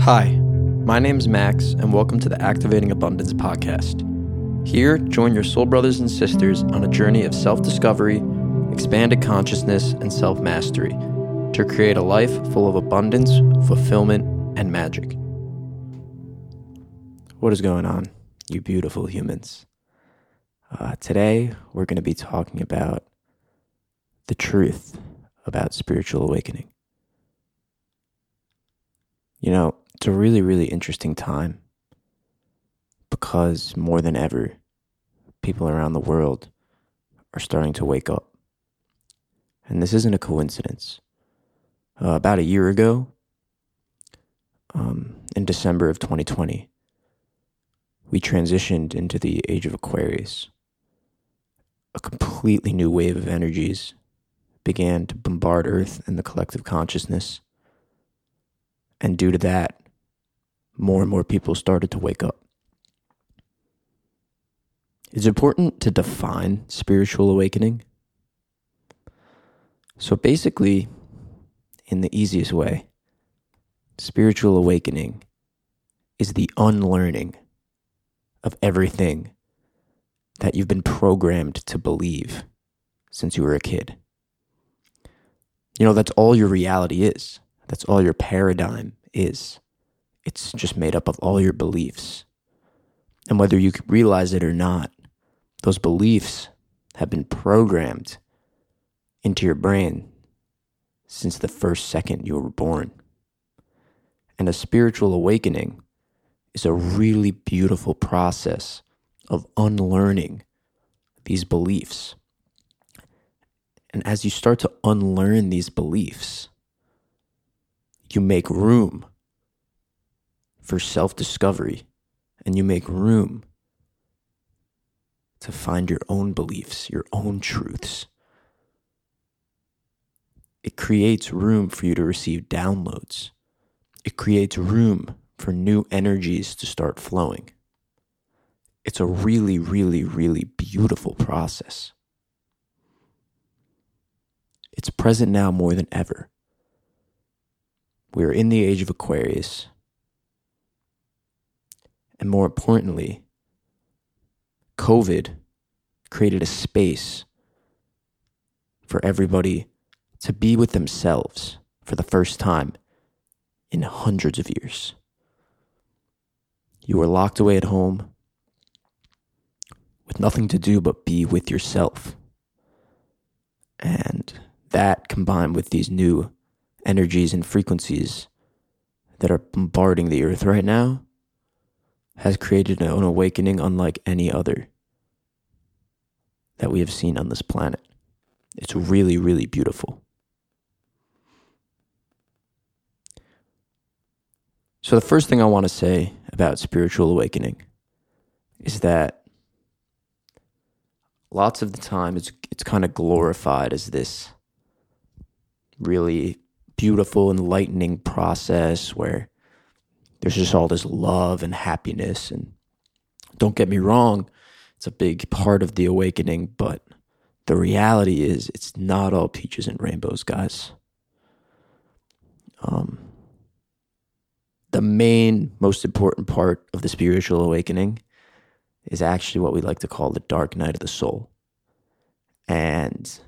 Hi, my name is Max, and welcome to the Activating Abundance podcast. Here, join your soul brothers and sisters on a journey of self discovery, expanded consciousness, and self mastery to create a life full of abundance, fulfillment, and magic. What is going on, you beautiful humans? Uh, today, we're going to be talking about the truth about spiritual awakening. You know, it's a really, really interesting time because more than ever, people around the world are starting to wake up. And this isn't a coincidence. Uh, about a year ago, um, in December of 2020, we transitioned into the age of Aquarius. A completely new wave of energies began to bombard Earth and the collective consciousness. And due to that, more and more people started to wake up. It's important to define spiritual awakening. So basically, in the easiest way, spiritual awakening is the unlearning of everything that you've been programmed to believe since you were a kid. You know, that's all your reality is. That's all your paradigm is. It's just made up of all your beliefs. And whether you realize it or not, those beliefs have been programmed into your brain since the first second you were born. And a spiritual awakening is a really beautiful process of unlearning these beliefs. And as you start to unlearn these beliefs, you make room for self discovery and you make room to find your own beliefs, your own truths. It creates room for you to receive downloads. It creates room for new energies to start flowing. It's a really, really, really beautiful process. It's present now more than ever. We are in the age of Aquarius. And more importantly, COVID created a space for everybody to be with themselves for the first time in hundreds of years. You were locked away at home with nothing to do but be with yourself. And that combined with these new energies and frequencies that are bombarding the earth right now has created an awakening unlike any other that we have seen on this planet. It's really, really beautiful. So, the first thing I want to say about spiritual awakening is that lots of the time it's, it's kind of glorified as this really beautiful, enlightening process where there's just all this love and happiness. And don't get me wrong, it's a big part of the awakening, but the reality is it's not all peaches and rainbows, guys. Um, the main, most important part of the spiritual awakening is actually what we like to call the dark night of the soul. And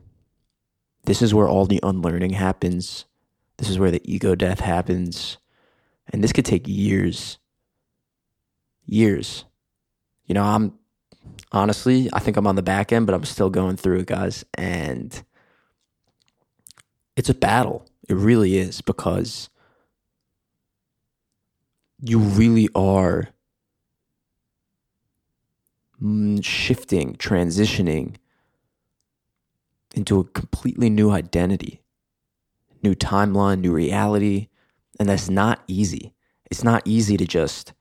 this is where all the unlearning happens. This is where the ego death happens. And this could take years. Years. You know, I'm honestly, I think I'm on the back end, but I'm still going through it, guys. And it's a battle. It really is because you really are mm, shifting, transitioning into a completely new identity, new timeline, new reality. And that's not easy. It's not easy to just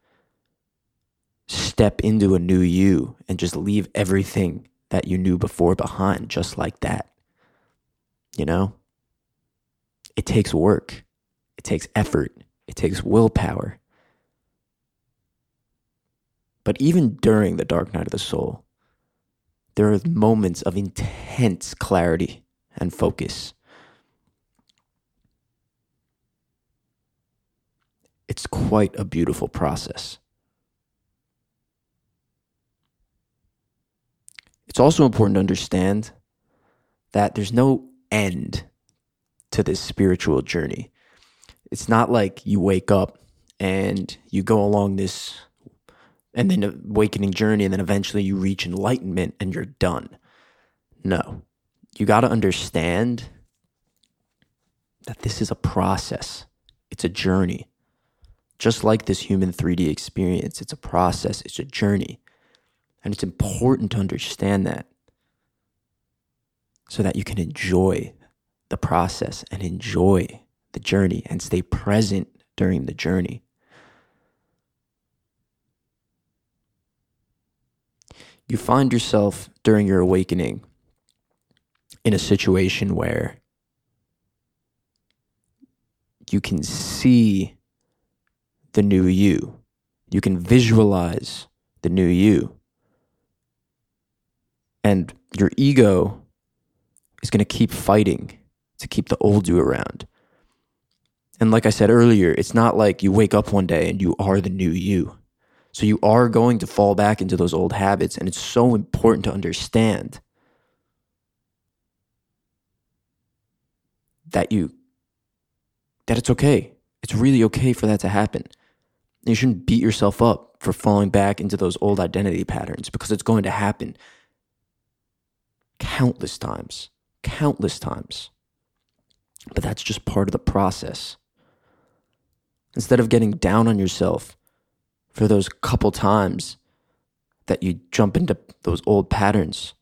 step into a new you and just leave everything that you knew before behind just like that. You know? It takes work, it takes effort, it takes willpower. But even during the dark night of the soul, there are moments of intense clarity and focus. It's quite a beautiful process. It's also important to understand that there's no end to this spiritual journey. It's not like you wake up and you go along this and then awakening journey and then eventually you reach enlightenment and you're done. No. You got to understand that this is a process. It's a journey. Just like this human 3D experience, it's a process, it's a journey. And it's important to understand that so that you can enjoy the process and enjoy the journey and stay present during the journey. You find yourself during your awakening in a situation where you can see the new you. You can visualize the new you. And your ego is going to keep fighting to keep the old you around. And like I said earlier, it's not like you wake up one day and you are the new you. So you are going to fall back into those old habits. And it's so important to understand that you, that it's okay. It's really okay for that to happen. You shouldn't beat yourself up for falling back into those old identity patterns because it's going to happen countless times countless times. But that's just part of the process. Instead of getting down on yourself for those couple times that you jump into those old patterns,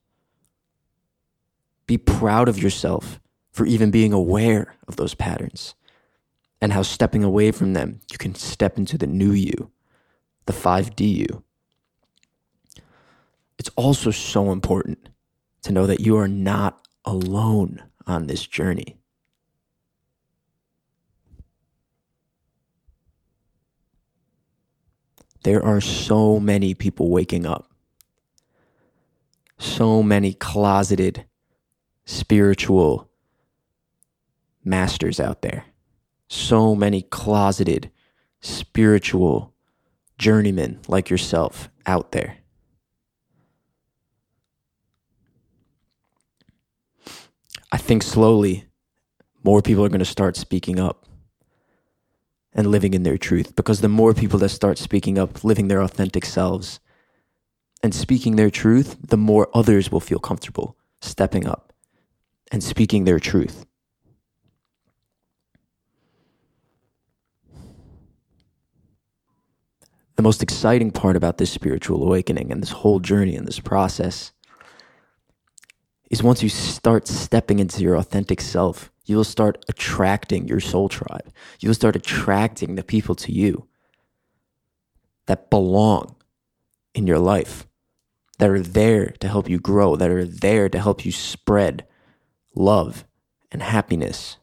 be proud of yourself for even being aware of those patterns and how stepping away from them, you can step into the new you, the 5D you. It's also so important to know that you are not alone on this journey. There are so many people waking up, so many closeted spiritual masters out there, so many closeted spiritual journeymen like yourself out there. I think slowly more people are going to start speaking up and living in their truth because the more people that start speaking up, living their authentic selves, and speaking their truth, the more others will feel comfortable stepping up and speaking their truth. The most exciting part about this spiritual awakening and this whole journey and this process is once you start stepping into your authentic self, you will start attracting your soul tribe. You will start attracting the people to you that belong in your life, that are there to help you grow, that are there to help you spread love and happiness.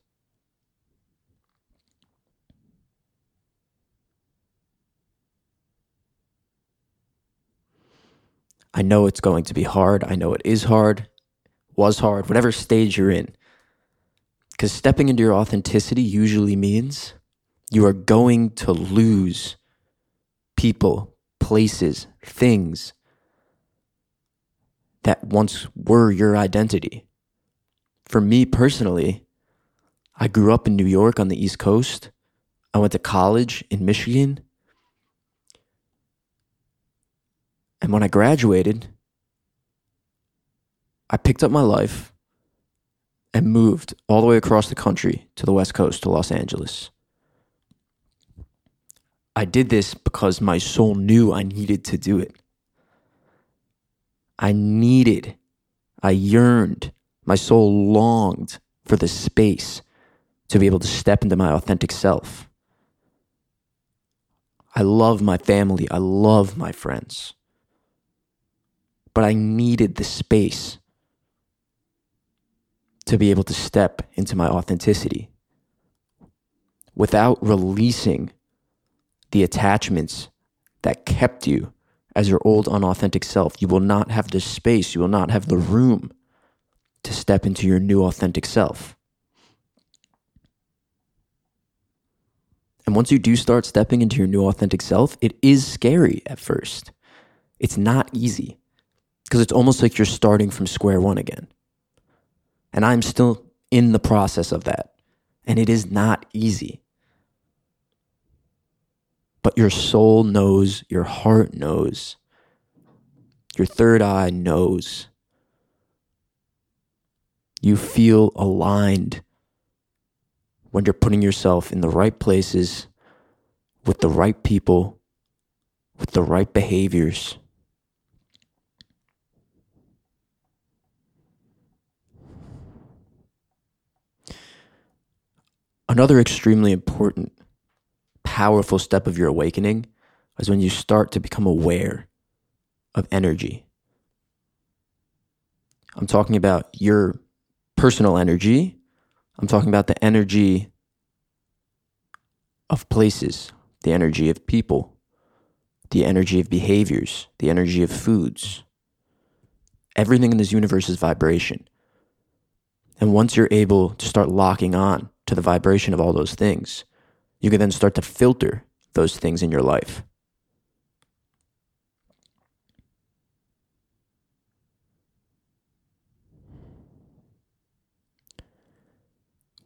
I know it's going to be hard. I know it is hard was hard, whatever stage you're in. Because stepping into your authenticity usually means you are going to lose people, places, things that once were your identity. For me personally, I grew up in New York on the East Coast. I went to college in Michigan. And when I graduated, I picked up my life and moved all the way across the country to the West Coast to Los Angeles. I did this because my soul knew I needed to do it. I needed, I yearned, my soul longed for the space to be able to step into my authentic self. I love my family. I love my friends. But I needed the space to be able to step into my authenticity without releasing the attachments that kept you as your old unauthentic self. You will not have the space, you will not have the room to step into your new authentic self. And once you do start stepping into your new authentic self, it is scary at first. It's not easy because it's almost like you're starting from square one again. And I'm still in the process of that. And it is not easy. But your soul knows, your heart knows, your third eye knows. You feel aligned when you're putting yourself in the right places with the right people, with the right behaviors. Another extremely important, powerful step of your awakening is when you start to become aware of energy. I'm talking about your personal energy. I'm talking about the energy of places, the energy of people, the energy of behaviors, the energy of foods. Everything in this universe is vibration. And once you're able to start locking on to the vibration of all those things, you can then start to filter those things in your life.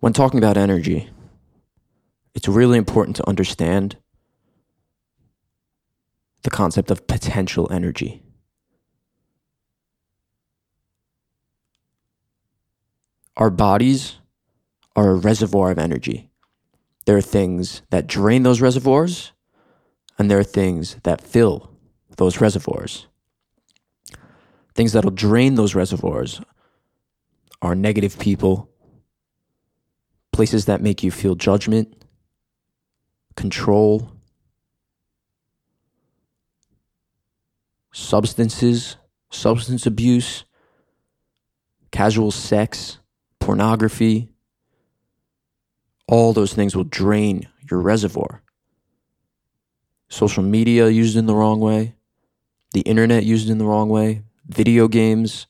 When talking about energy, it's really important to understand the concept of potential energy. Our bodies are a reservoir of energy. There are things that drain those reservoirs, and there are things that fill those reservoirs. Things that'll drain those reservoirs are negative people, places that make you feel judgment, control, substances, substance abuse, casual sex, pornography, all those things will drain your reservoir. Social media used in the wrong way, the internet used in the wrong way, video games,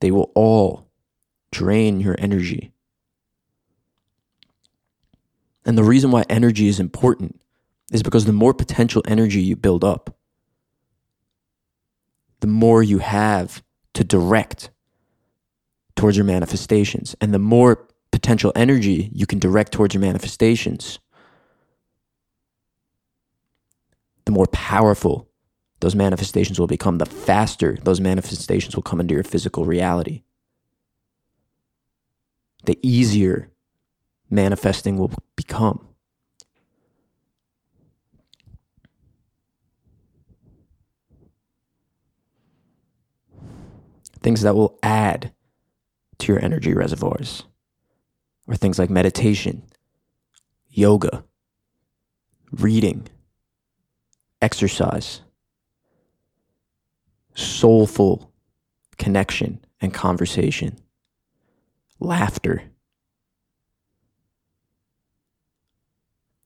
they will all drain your energy. And the reason why energy is important is because the more potential energy you build up, the more you have to direct towards your manifestations. And the more potential energy you can direct towards your manifestations, the more powerful those manifestations will become, the faster those manifestations will come into your physical reality. The easier manifesting will become. Things that will add to your energy reservoirs or things like meditation, yoga, reading, exercise, soulful connection and conversation, laughter.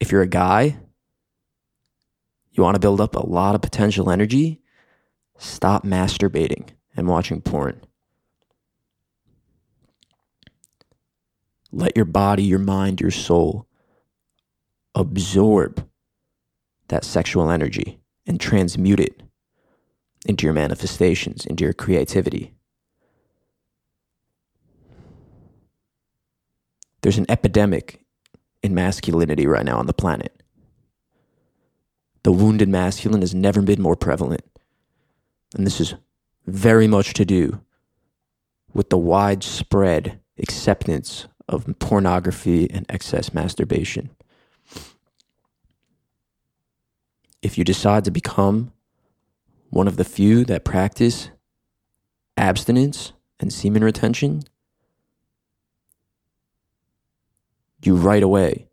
If you're a guy, you want to build up a lot of potential energy, stop masturbating and watching porn. Let your body, your mind, your soul absorb that sexual energy and transmute it into your manifestations, into your creativity. There's an epidemic in masculinity right now on the planet. The wounded masculine has never been more prevalent. And this is very much to do with the widespread acceptance of pornography and excess masturbation. If you decide to become one of the few that practice abstinence and semen retention, you right away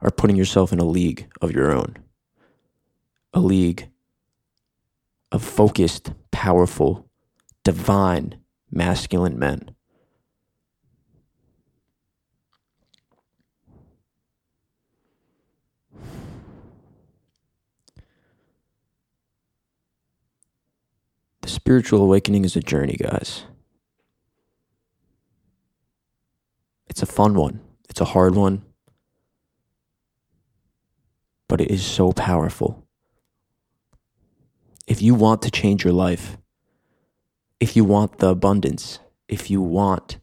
are putting yourself in a league of your own. A league of focused, powerful, divine, masculine men. The spiritual awakening is a journey, guys. It's a fun one, it's a hard one. but it is so powerful. If you want to change your life, if you want the abundance, if you want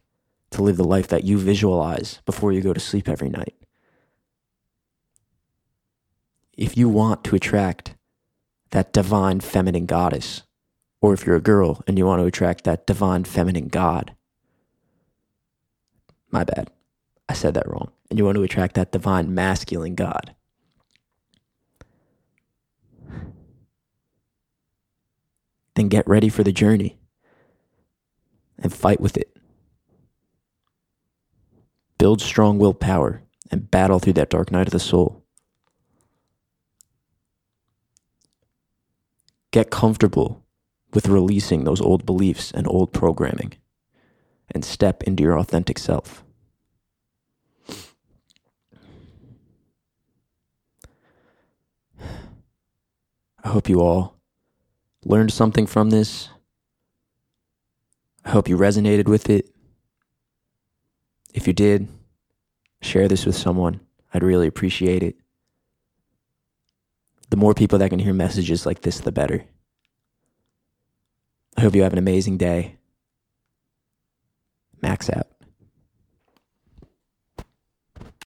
to live the life that you visualize before you go to sleep every night, if you want to attract that divine feminine goddess, or if you're a girl and you want to attract that divine feminine god, my bad, I said that wrong, and you want to attract that divine masculine god, then get ready for the journey and fight with it. Build strong willpower and battle through that dark night of the soul. Get comfortable with releasing those old beliefs and old programming and step into your authentic self. I hope you all learned something from this. I hope you resonated with it. If you did, share this with someone. I'd really appreciate it. The more people that can hear messages like this, the better. I hope you have an amazing day. Max out.